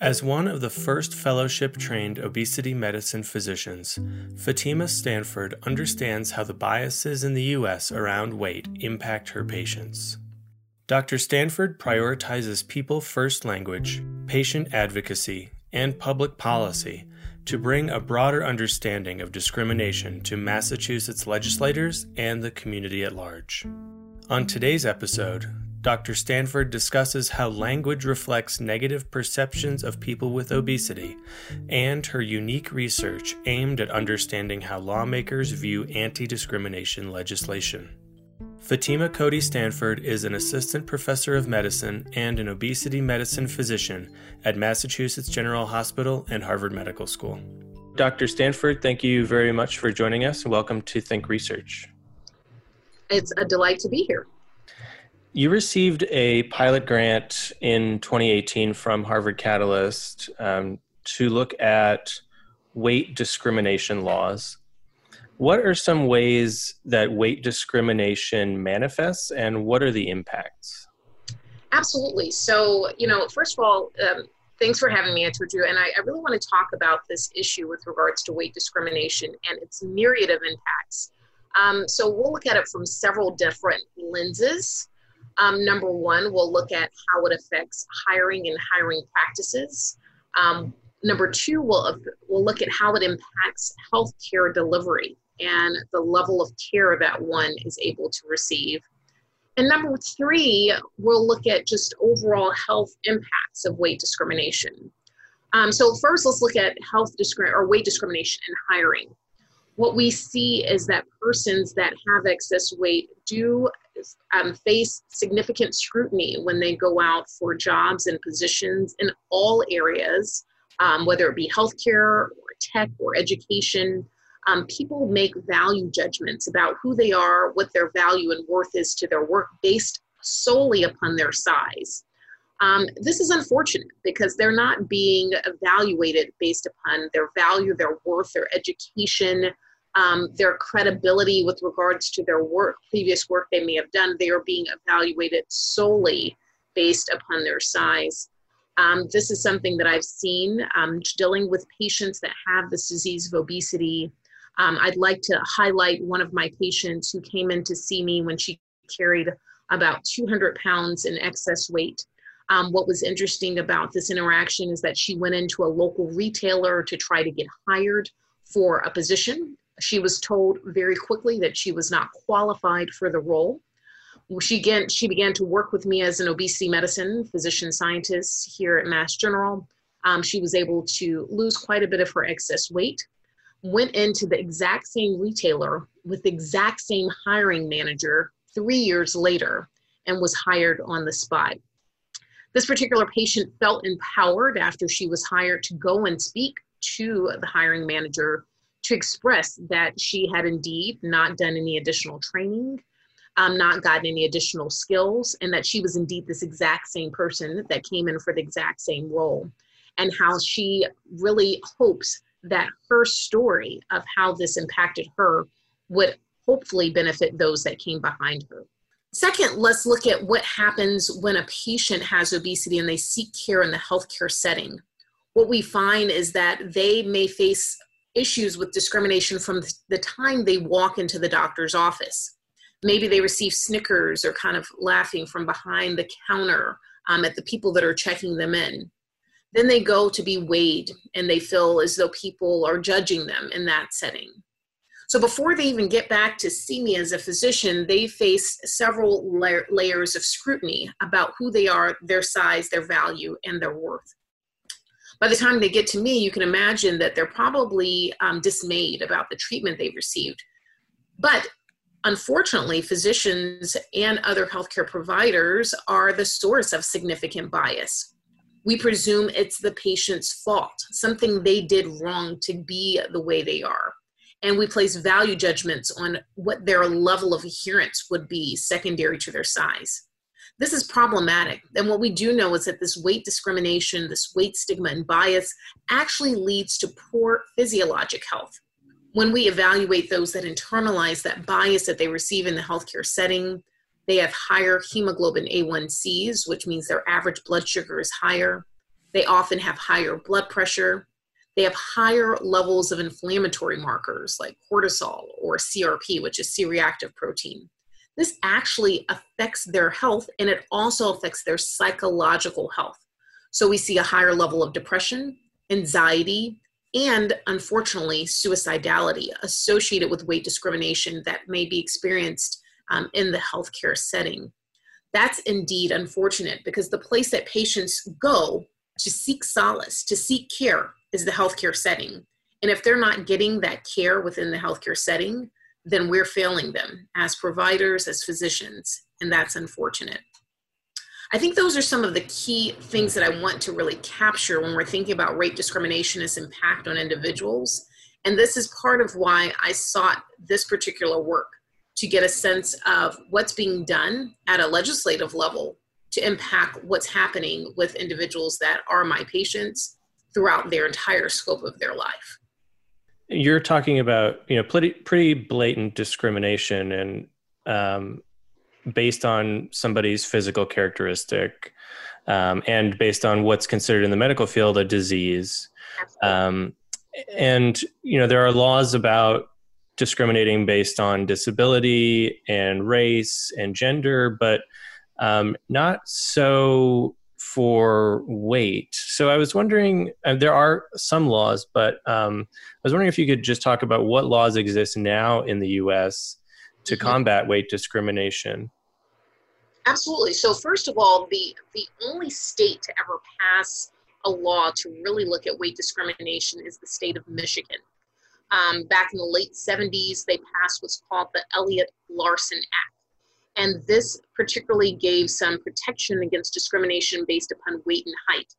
As one of the first fellowship trained obesity medicine physicians, Fatima Stanford understands how the biases in the U.S. around weight impact her patients. Dr. Stanford prioritizes people first language, patient advocacy, and public policy to bring a broader understanding of discrimination to Massachusetts legislators and the community at large. On today's episode, Dr. Stanford discusses how language reflects negative perceptions of people with obesity and her unique research aimed at understanding how lawmakers view anti discrimination legislation. Fatima Cody Stanford is an assistant professor of medicine and an obesity medicine physician at Massachusetts General Hospital and Harvard Medical School. Dr. Stanford, thank you very much for joining us and welcome to Think Research. It's a delight to be here. You received a pilot grant in 2018 from Harvard Catalyst um, to look at weight discrimination laws what are some ways that weight discrimination manifests and what are the impacts? Absolutely. So, you know, first of all, um, thanks for having me, Atuju. And I, I really want to talk about this issue with regards to weight discrimination and its myriad of impacts. Um, so, we'll look at it from several different lenses. Um, number one, we'll look at how it affects hiring and hiring practices. Um, number two, we'll, we'll look at how it impacts healthcare delivery and the level of care that one is able to receive. And number three, we'll look at just overall health impacts of weight discrimination. Um, so first, let's look at health discrim- or weight discrimination in hiring. What we see is that persons that have excess weight do um, face significant scrutiny when they go out for jobs and positions in all areas, um, whether it be healthcare or tech or education um, people make value judgments about who they are, what their value and worth is to their work based solely upon their size. Um, this is unfortunate because they're not being evaluated based upon their value, their worth, their education, um, their credibility with regards to their work, previous work they may have done. They are being evaluated solely based upon their size. Um, this is something that I've seen um, dealing with patients that have this disease of obesity um, I'd like to highlight one of my patients who came in to see me when she carried about 200 pounds in excess weight. Um, what was interesting about this interaction is that she went into a local retailer to try to get hired for a position. She was told very quickly that she was not qualified for the role. She began, she began to work with me as an obesity medicine physician scientist here at Mass General. Um, she was able to lose quite a bit of her excess weight went into the exact same retailer with the exact same hiring manager three years later and was hired on the spot. This particular patient felt empowered after she was hired to go and speak to the hiring manager to express that she had indeed not done any additional training, um, not gotten any additional skills, and that she was indeed this exact same person that came in for the exact same role, and how she really hopes that her story of how this impacted her would hopefully benefit those that came behind her. Second, let's look at what happens when a patient has obesity and they seek care in the healthcare setting. What we find is that they may face issues with discrimination from the time they walk into the doctor's office. Maybe they receive snickers or kind of laughing from behind the counter um, at the people that are checking them in. Then they go to be weighed and they feel as though people are judging them in that setting. So before they even get back to see me as a physician, they face several la- layers of scrutiny about who they are, their size, their value, and their worth. By the time they get to me, you can imagine that they're probably um, dismayed about the treatment they've received. But unfortunately, physicians and other healthcare providers are the source of significant bias we presume it's the patient's fault, something they did wrong to be the way they are. And we place value judgments on what their level of adherence would be secondary to their size. This is problematic. And what we do know is that this weight discrimination, this weight stigma and bias actually leads to poor physiologic health. When we evaluate those that internalize that bias that they receive in the healthcare setting, they have higher hemoglobin A1Cs, which means their average blood sugar is higher. They often have higher blood pressure. They have higher levels of inflammatory markers like cortisol or CRP, which is C reactive protein. This actually affects their health and it also affects their psychological health. So we see a higher level of depression, anxiety, and unfortunately, suicidality associated with weight discrimination that may be experienced um, in the healthcare setting. That's indeed unfortunate because the place that patients go to seek solace, to seek care, is the healthcare setting. And if they're not getting that care within the healthcare setting, then we're failing them as providers, as physicians, and that's unfortunate. I think those are some of the key things that I want to really capture when we're thinking about rape discrimination, its impact on individuals. And this is part of why I sought this particular work to get a sense of what's being done at a legislative level to impact what's happening with individuals that are my patients throughout their entire scope of their life. You're talking about you know pretty pretty blatant discrimination and um, based on somebody's physical characteristic um, and based on what's considered in the medical field a disease. Um, and you know there are laws about discriminating based on disability and race and gender, but um, not so for weight. So I was wondering, uh, there are some laws, but um, I was wondering if you could just talk about what laws exist now in the US to mm-hmm. combat weight discrimination. Absolutely. So first of all, the the only state to ever pass a law to really look at weight discrimination is the state of Michigan. Um, back in the late 70s, they passed what's called the Elliott Larsen Act. And this particularly gave some protection against discrimination based upon weight and height.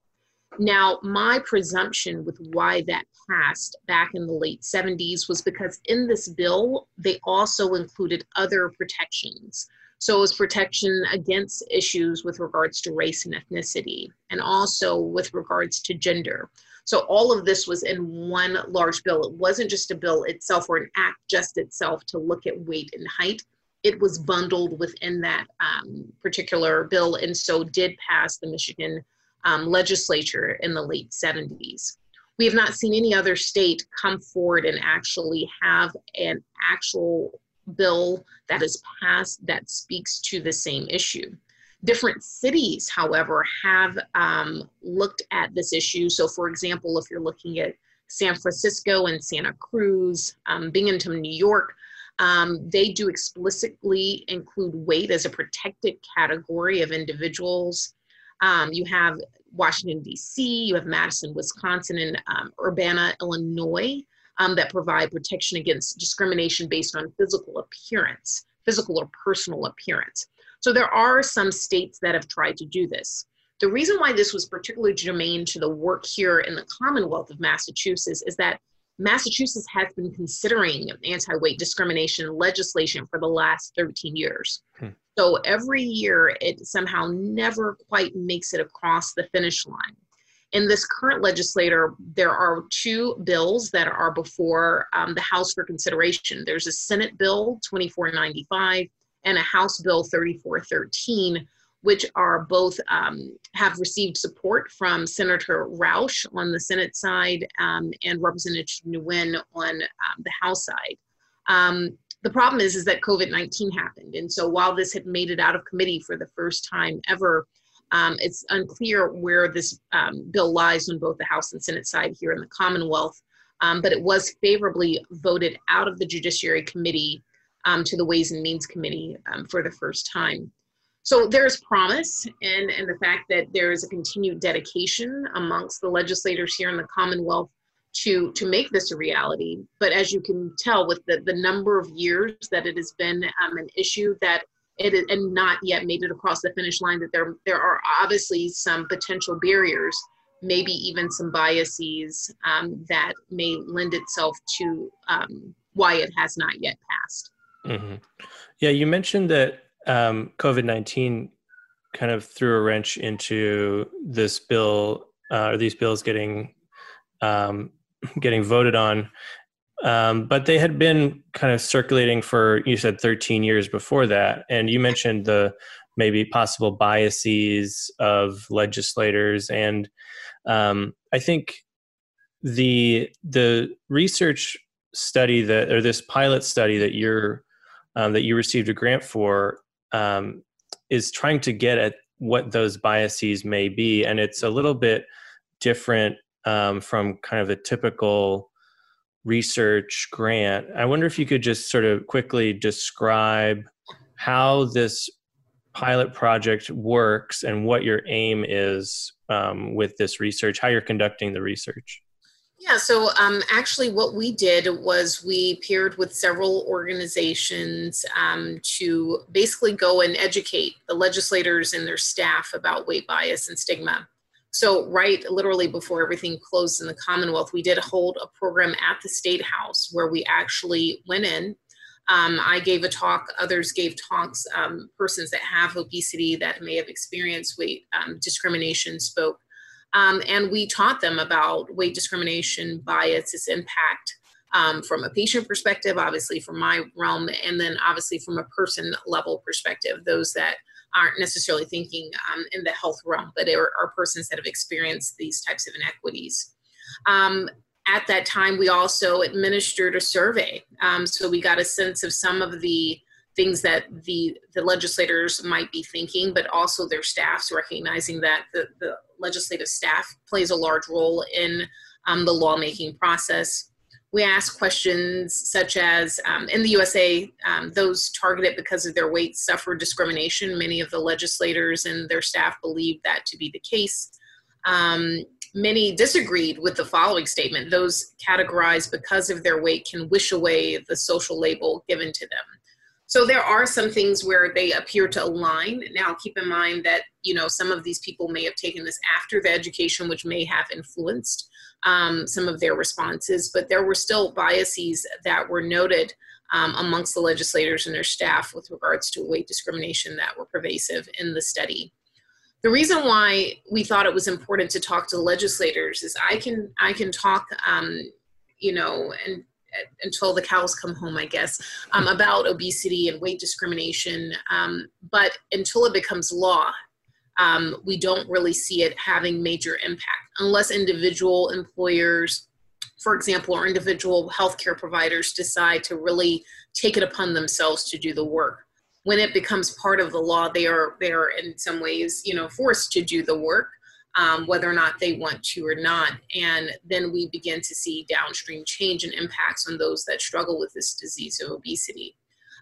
Now, my presumption with why that passed back in the late 70s was because in this bill, they also included other protections. So it was protection against issues with regards to race and ethnicity, and also with regards to gender. So all of this was in one large bill. It wasn't just a bill itself or an act just itself to look at weight and height. It was bundled within that um, particular bill and so did pass the Michigan um, legislature in the late 70s. We have not seen any other state come forward and actually have an actual bill that is passed that speaks to the same issue. Different cities, however, have um, looked at this issue. So, for example, if you're looking at San Francisco and Santa Cruz, um, Binghamton, New York, um, they do explicitly include weight as a protected category of individuals. Um, you have Washington, D.C., you have Madison, Wisconsin, and um, Urbana, Illinois, um, that provide protection against discrimination based on physical appearance, physical or personal appearance. So there are some states that have tried to do this. The reason why this was particularly germane to the work here in the Commonwealth of Massachusetts is that Massachusetts has been considering anti weight discrimination legislation for the last 13 years. Hmm. So every year it somehow never quite makes it across the finish line. In this current legislature, there are two bills that are before um, the House for consideration. There's a Senate bill 2495 and a House Bill 3413, which are both um, have received support from Senator Rausch on the Senate side um, and Representative Nguyen on um, the House side. Um, the problem is, is that COVID-19 happened. And so while this had made it out of committee for the first time ever, um, it's unclear where this um, bill lies on both the House and Senate side here in the Commonwealth. but it was favorably voted out of the Judiciary Committee to the Ways and Means Committee for the first time. So there's promise and, and the fact that there is a continued dedication amongst the legislators here in the Commonwealth to, to make this a reality. But as you can tell with the, the number of years that it has been um, an issue that it and not yet made it across the finish line that there there are obviously some potential barriers maybe even some biases um, that may lend itself to um, why it has not yet passed. Mm-hmm. Yeah, you mentioned that um, COVID 19 kind of threw a wrench into this bill uh, or these bills getting um, getting voted on. Um, but they had been kind of circulating for you said 13 years before that, and you mentioned the maybe possible biases of legislators and um, I think the the research study that or this pilot study that you're um, that you received a grant for um, is trying to get at what those biases may be, and it's a little bit different um, from kind of a typical research grant. I wonder if you could just sort of quickly describe how this pilot project works and what your aim is um, with this research, how you're conducting the research. Yeah, so um, actually, what we did was we paired with several organizations um, to basically go and educate the legislators and their staff about weight bias and stigma. So, right literally before everything closed in the Commonwealth, we did hold a program at the State House where we actually went in um, I gave a talk, others gave talks. Um, persons that have obesity that may have experienced weight um, discrimination spoke. Um, and we taught them about weight discrimination, bias, its impact um, from a patient perspective, obviously from my realm, and then obviously from a person level perspective, those that aren't necessarily thinking um, in the health realm, but are, are, persons that have experienced these types of inequities. Um, at that time, we also administered a survey. Um, so we got a sense of some of the things that the, the legislators might be thinking, but also their staffs, recognizing that the, the legislative staff plays a large role in um, the lawmaking process. We asked questions such as um, in the USA, um, those targeted because of their weight suffer discrimination. Many of the legislators and their staff believe that to be the case. Um, many disagreed with the following statement those categorized because of their weight can wish away the social label given to them so there are some things where they appear to align. Now keep in mind that you know some of these people may have taken this after the education which may have influenced um, some of their responses but there were still biases that were noted um, amongst the legislators and their staff with regards to weight discrimination that were pervasive in the study. The reason why we thought it was important to talk to legislators is I can I can talk um, you know and until the cows come home, I guess, um, about obesity and weight discrimination. Um, but until it becomes law, um, we don't really see it having major impact unless individual employers, for example, or individual healthcare providers decide to really take it upon themselves to do the work when it becomes part of the law, they are they are in some ways, you know, forced to do the work, um, whether or not they want to or not. And then we begin to see downstream change and impacts on those that struggle with this disease of obesity.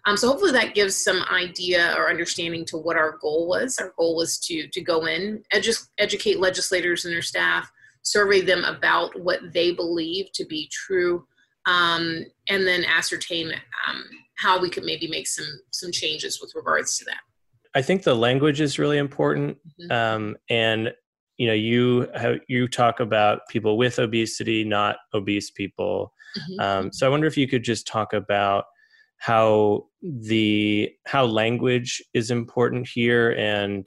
Um, so hopefully that gives some idea or understanding to what our goal was. Our goal was to to go in, edu- educate legislators and their staff, survey them about what they believe to be true, um, and then ascertain um, how we could maybe make some some changes with regards to that. I think the language is really important, mm-hmm. um, and you know, you have, you talk about people with obesity, not obese people. Mm-hmm. Um, so I wonder if you could just talk about how the how language is important here, and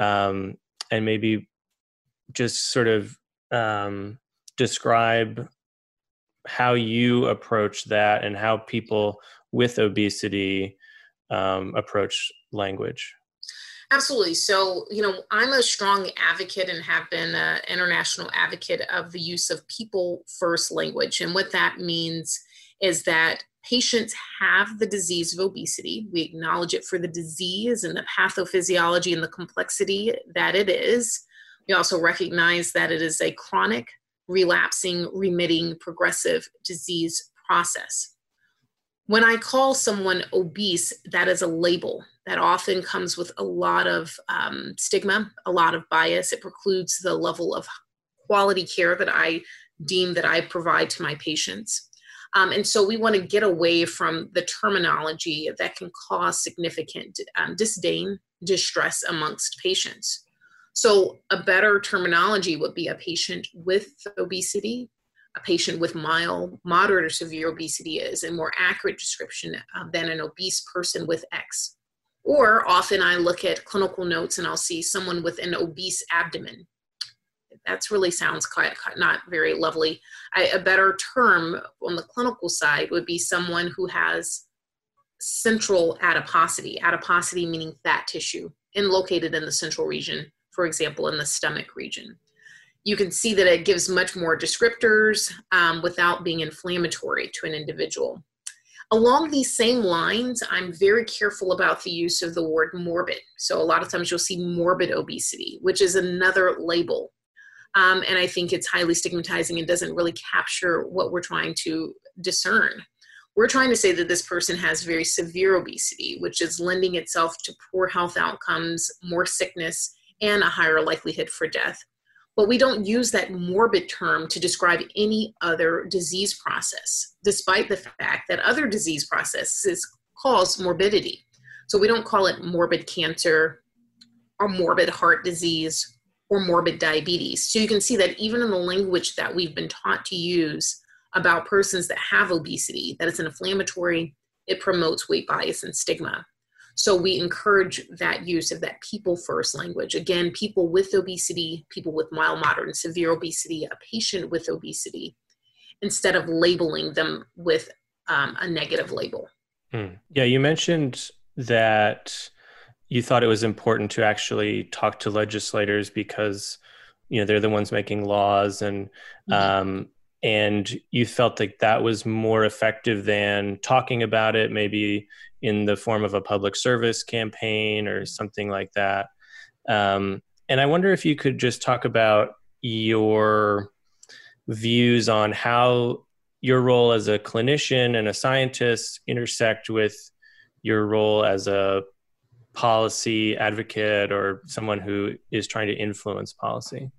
um, and maybe just sort of um, describe how you approach that and how people with obesity um, approach language? Absolutely. So, you know, I'm a strong advocate and have been an international advocate of the use of people first language. And what that means is that patients have the disease of obesity. We acknowledge it for the disease and the pathophysiology and the complexity that it is. We also recognize that it is a chronic, relapsing, remitting, progressive disease process. When I call someone obese, that is a label that often comes with a lot of um, stigma, a lot of bias. It precludes the level of quality care that I deem that I provide to my patients. Um, and so we want to get away from the terminology that can cause significant um, disdain, distress amongst patients. So, a better terminology would be a patient with obesity, a patient with mild, moderate, or severe obesity is a more accurate description uh, than an obese person with X. Or often I look at clinical notes and I'll see someone with an obese abdomen. That really sounds quite, not very lovely. I, a better term on the clinical side would be someone who has central adiposity, adiposity meaning fat tissue, and located in the central region, for example, in the stomach region. You can see that it gives much more descriptors um, without being inflammatory to an individual. Along these same lines, I'm very careful about the use of the word morbid. So, a lot of times you'll see morbid obesity, which is another label. Um, and I think it's highly stigmatizing and doesn't really capture what we're trying to discern. We're trying to say that this person has very severe obesity, which is lending itself to poor health outcomes, more sickness, and a higher likelihood for death but we don't use that morbid term to describe any other disease process, despite the fact that other disease processes cause morbidity. So we don't call it morbid cancer or morbid heart disease or morbid diabetes. So you can see that even in the language that we've been taught to use about persons that have obesity, that it's inflammatory, it promotes weight bias and stigma. So we encourage that use of that people first language. Again, people with obesity, people with mild, moderate, and severe obesity, a patient with obesity, instead of labeling them with um, a negative label. Hmm. Yeah, you mentioned that you thought it was important to actually talk to legislators because you know they're the ones making laws and mm-hmm. um, and you felt like that was more effective than talking about it maybe in the form of a public service campaign or something like that. Um, and I wonder if you could just talk about your views on how your role as a clinician and a scientist intersect with your role as a policy advocate or someone who is trying to influence policy?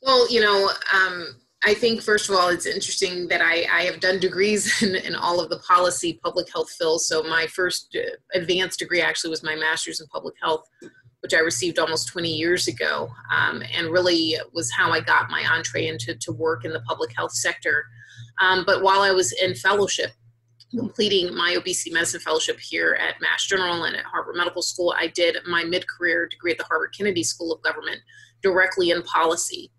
Well, you know, um, I think, first of all, it's interesting that I, I have done degrees in, in, all of the policy public health fields. So, my first uh, advanced degree actually was my master's in public health, which I received almost 20 years ago, um, and really was how I got my entree into to work in the public health sector. Um, but while I was in fellowship, completing my obesity medicine fellowship here at Mass General and at Harvard Medical School, I did my mid career degree at the Harvard Kennedy School of Government directly in policy.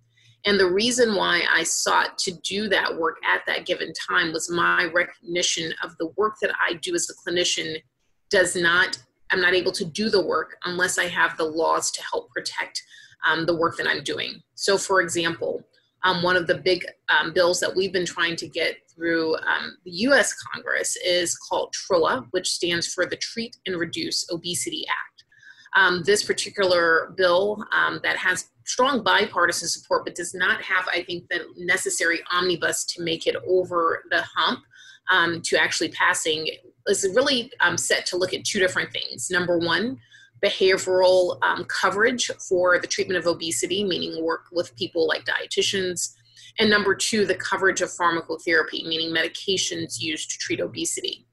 And the reason why I sought to do that work at that given time was my recognition of the work that I do as a clinician does not, I'm not able to do the work unless I have the laws to help protect um, the work that I'm doing. So, for example, um, one of the big um, bills that we've been trying to get through um, the US Congress is called TROA, which stands for the Treat and Reduce Obesity Act. Um, this particular bill um, that has strong bipartisan support, but does not have, I think, the necessary omnibus to make it over the hump um, to actually passing is really um, set to look at two different things. Number one, behavioral um, coverage for the treatment of obesity, meaning work with people like dietitians. And number two, the coverage of pharmacotherapy, meaning medications used to treat obesity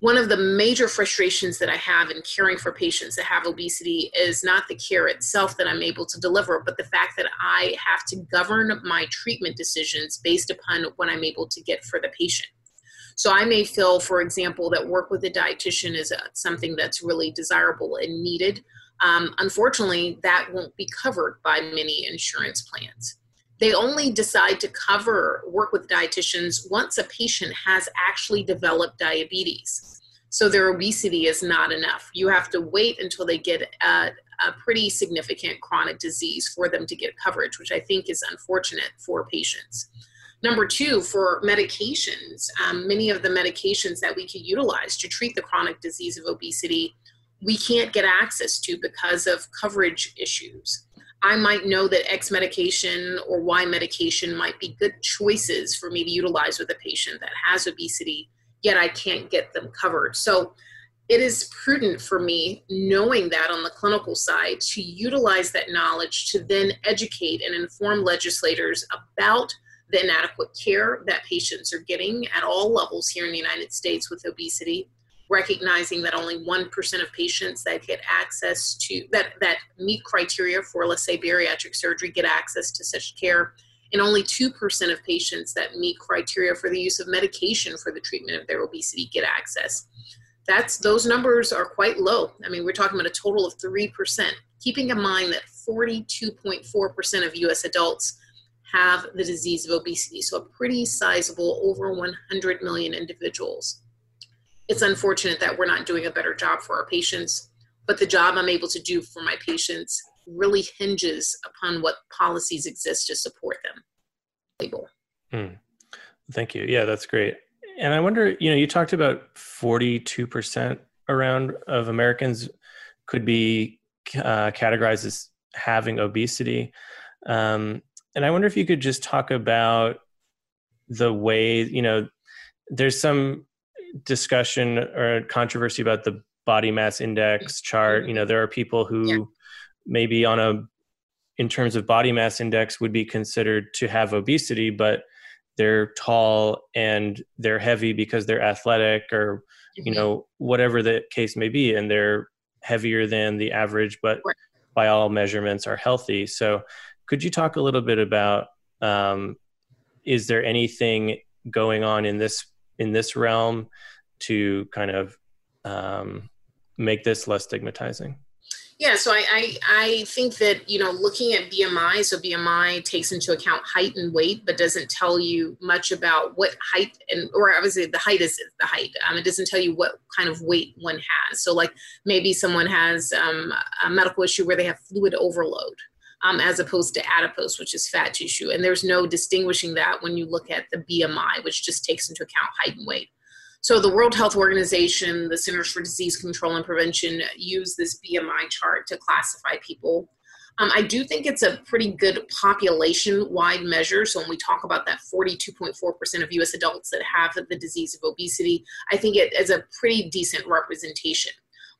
one of the major frustrations that I have in caring for patients that have obesity is not the care itself that I'm able to deliver, but the fact that I have to govern my treatment decisions based upon what I'm able to get for the patient. So I may feel, for example, that work with a dietitian is a, something that's really desirable and needed. Um, unfortunately, that won't be covered by many insurance plans they only decide to cover work with dietitians once a patient has actually developed diabetes. So their obesity is not enough. You have to wait until they get a, a pretty significant chronic disease for them to get coverage, which I think is unfortunate for patients. Number two, for medications, um, many of the medications that we could utilize to treat the chronic disease of obesity, we can't get access to because of coverage issues. I might know that X medication or Y medication might be good choices for me to utilize with a patient that has obesity, yet I can't get them covered. So it is prudent for me, knowing that on the clinical side, to utilize that knowledge to then educate and inform legislators about the inadequate care that patients are getting at all levels here in the United States with obesity, recognizing that only 1% of patients that get access to that that meet criteria for let's say bariatric surgery get access to such care. And only 2% of patients that meet criteria for the use of medication for the treatment of their obesity get access. That's those numbers are quite low. I mean we're talking about a total of 3% keeping in mind that 42.4% of us adults have the disease of obesity so a pretty sizable over 100 million individuals it's unfortunate that we're not doing a better job for our patients but the job i'm able to do for my patients really hinges upon what policies exist to support them. Label. Hmm. thank you. Yeah that's great. And i wonder you know you talked about 42% around of americans could be uh, categorized as having obesity. Um, and i wonder if you could just talk about the way you know there's some discussion or controversy about the body mass index chart. You know, there are people who yeah. maybe on a in terms of body mass index would be considered to have obesity, but they're tall and they're heavy because they're athletic or you know whatever the case may be and they're heavier than the average but by all measurements are healthy so could you talk a little bit about um, is there anything going on in this in this realm to kind of um, make this less stigmatizing? Yeah, so I, I, I think that you know looking at BMI, so BMI takes into account height and weight, but doesn't tell you much about what height and or obviously the height is the height. Um, it doesn't tell you what kind of weight one has. So like maybe someone has um, a medical issue where they have fluid overload, um, as opposed to adipose, which is fat tissue, and there's no distinguishing that when you look at the BMI, which just takes into account height and weight. So the World Health Organization, the Centers for Disease Control and Prevention use this BMI chart to classify people. Um, I do think it's a pretty good population-wide measure. So when we talk about that 42.4% of U.S. adults that have the disease of obesity, I think it is a pretty decent representation.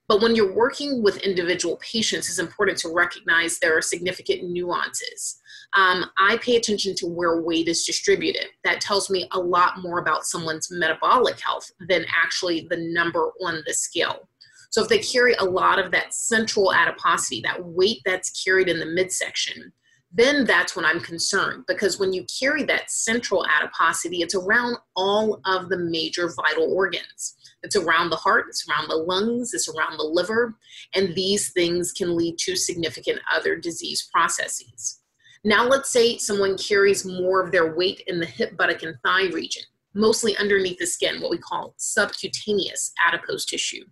But when you're working with individual patients, it's important to recognize there are significant nuances. Um, I pay attention to where weight is distributed. That tells me a lot more about someone's metabolic health than actually the number on the scale. So if they carry a lot of that central adiposity, that weight that's carried in the midsection, then that's when I'm concerned because when you carry that central adiposity, it's around all of the major vital organs. It's around the heart, it's around the lungs, it's around the liver, and these things can lead to significant other disease processes. Now, let's say someone carries more of their weight in the hip, buttock, and thigh region, mostly underneath the skin, what we call subcutaneous adipose tissue.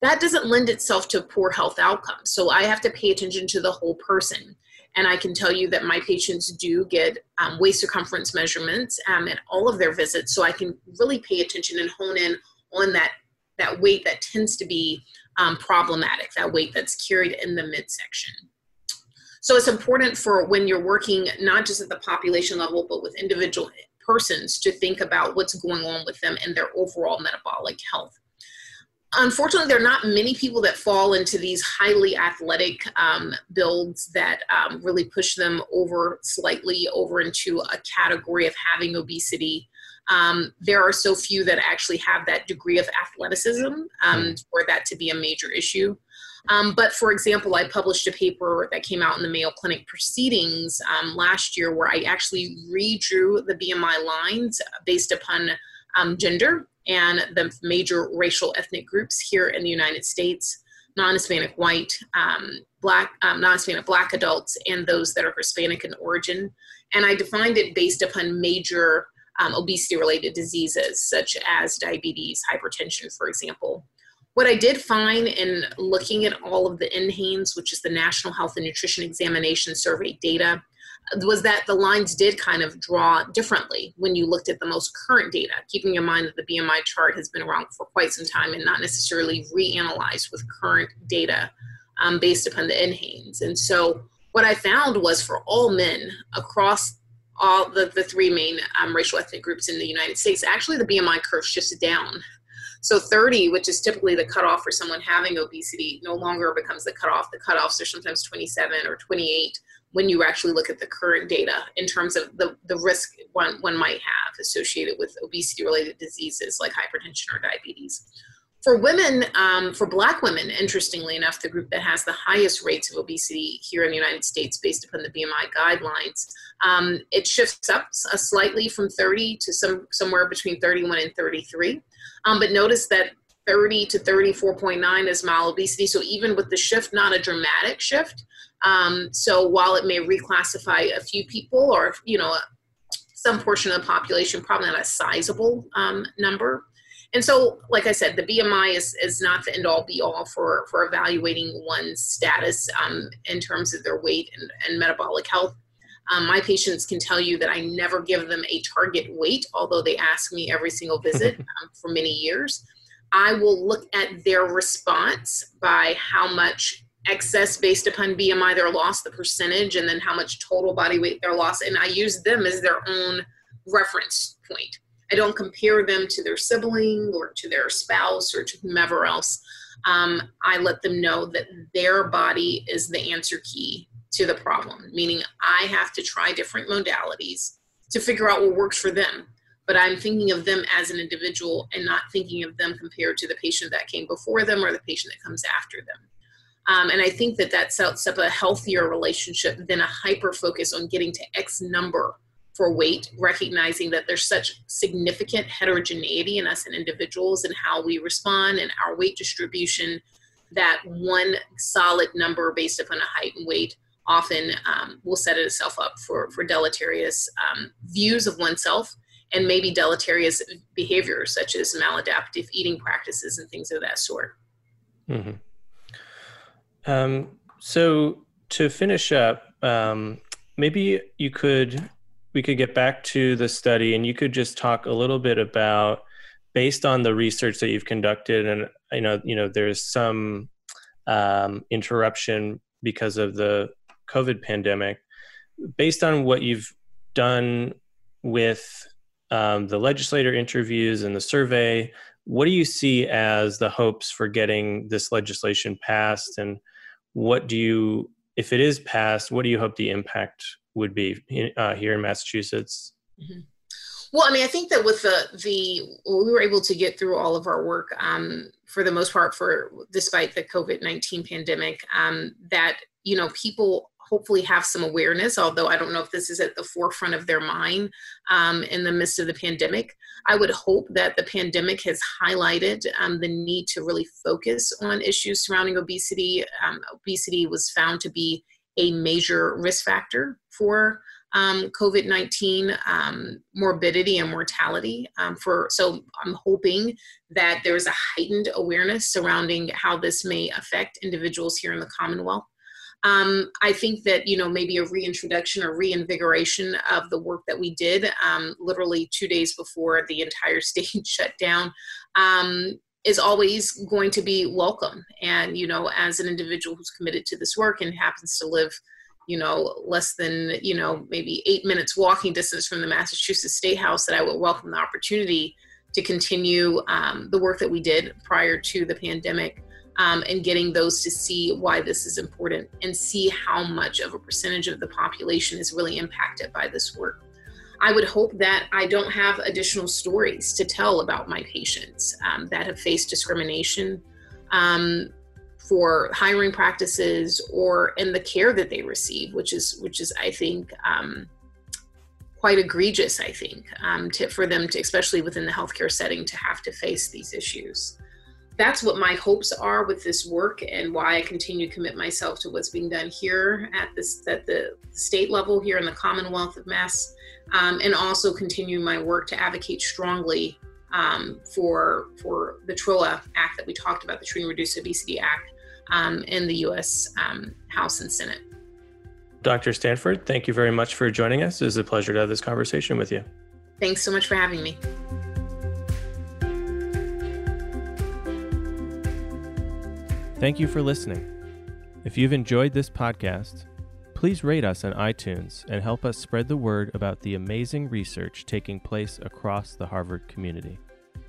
That doesn't lend itself to poor health outcomes. So I have to pay attention to the whole person. And I can tell you that my patients do get um, waist circumference measurements um, at all of their visits. So I can really pay attention and hone in on that that weight that tends to be um, problematic, that weight that's carried in the midsection. So it's important for when you're working not just at the population level, but with individual persons to think about what's going on with them and their overall metabolic health. Unfortunately, there are not many people that fall into these highly athletic um, builds that um, really push them over slightly over into a category of having obesity um, there are so few that actually have that degree of athleticism um, hmm. for that to be a major issue. Um, but for example, I published a paper that came out in the Mayo Clinic Proceedings um, last year where I actually redrew the BMI lines based upon um, gender and the major racial ethnic groups here in the United States non-Hispanic white, um, black, um, non-Hispanic black adults, and those that are Hispanic in origin. And I defined it based upon major um, obesity related diseases such as diabetes, hypertension, for example. What I did find in looking at all of the NHANES, which is the National Health and Nutrition Examination Survey data, was that the lines did kind of draw differently when you looked at the most current data, keeping in mind that the BMI chart has been around for quite some time and not necessarily reanalyzed with current data um, based upon the NHANES. And so what I found was for all men across all the, the three main um, racial ethnic groups in the United States, actually the BMI curve shifts down. So 30, which is typically the cutoff for someone having obesity, no longer becomes the cutoff. The cutoffs are sometimes 27 or 28 when you actually look at the current data in terms of the, the risk one, one might have associated with obesity related diseases like hypertension or diabetes. For women, um, for Black women, interestingly enough, the group that has the highest rates of obesity here in the United States based upon the BMI guidelines, um, it shifts up uh, slightly from 30 to some somewhere between 31 and 33. Um, but notice that 30 to 34.9 is mild obesity. So even with the shift, not a dramatic shift. Um, so while it may reclassify a few people or you know some portion of the population, probably not a sizable um, number. And so, like I said, the BMI is, is not the end all be all for, for evaluating one's status um, in terms of their weight and, and metabolic health. Um, my patients can tell you that I never give them a target weight, although they ask me every single visit um, for many years. I will look at their response by how much excess based upon BMI they're lost, the percentage, and then how much total body weight they're lost. And I use them as their own reference point. I don't compare them to their sibling or to their spouse or to whomever else. Um, I let them know that their body is the answer key to the problem, meaning I have to try different modalities to figure out what works for them. But I'm thinking of them as an individual and not thinking of them compared to the patient that came before them or the patient that comes after them. Um, and I think that that sets up a healthier relationship than a hyper focus on getting to X number for weight, recognizing that there's such significant heterogeneity in us and individuals and how we respond and our weight distribution that one solid number based upon a height and weight often um, will set itself up for, for deleterious um, views of oneself and maybe deleterious behaviors such as maladaptive eating practices and things of that sort. Mm-hmm. Um, so to finish up, um, maybe you could we could get back to the study and you could just talk a little bit about based on the research that you've conducted and you know you know there's some um, interruption because of the covid pandemic based on what you've done with um, the legislator interviews and the survey what do you see as the hopes for getting this legislation passed and what do you if it is passed what do you hope the impact would be uh, here in Massachusetts? Mm-hmm. Well, I mean, I think that with the the we were able to get through all of our work um, for the most part, for despite the COVID nineteen pandemic, um, that you know people hopefully have some awareness. Although I don't know if this is at the forefront of their mind um, in the midst of the pandemic, I would hope that the pandemic has highlighted um, the need to really focus on issues surrounding obesity. Um, obesity was found to be a major risk factor for um, COVID 19 um, morbidity and mortality. Um, for So I'm hoping that there's a heightened awareness surrounding how this may affect individuals here in the Commonwealth. Um, I think that you know maybe a reintroduction or reinvigoration of the work that we did um, literally two days before the entire state shut down um, is always going to be welcome. And, you know, as an individual who's committed to this work and happens to live, you know, less than, you know, maybe eight minutes walking distance from the Massachusetts State House, that I would welcome the opportunity to continue um, the work that we did prior to the pandemic um, and getting those to see why this is important and see how much of a percentage of the population is really impacted by this work. I would hope that I don't have additional stories to tell about my patients um, that have faced discrimination um, for hiring practices or in the care that they receive, which is which is I think um, quite egregious. I think um, to, for them to, especially within the healthcare setting, to have to face these issues. That's what my hopes are with this work, and why I continue to commit myself to what's being done here at this at the state level here in the Commonwealth of Mass um, and also continue my work to advocate strongly um, for for the TROA Act that we talked about, the Treat and Reduce Obesity Act, um, in the U.S. Um, House and Senate. Dr. Stanford, thank you very much for joining us. It was a pleasure to have this conversation with you. Thanks so much for having me. Thank you for listening. If you've enjoyed this podcast, Please rate us on iTunes and help us spread the word about the amazing research taking place across the Harvard community.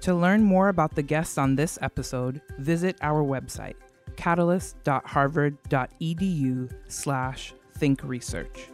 To learn more about the guests on this episode, visit our website, catalyst.harvard.edu slash thinkresearch.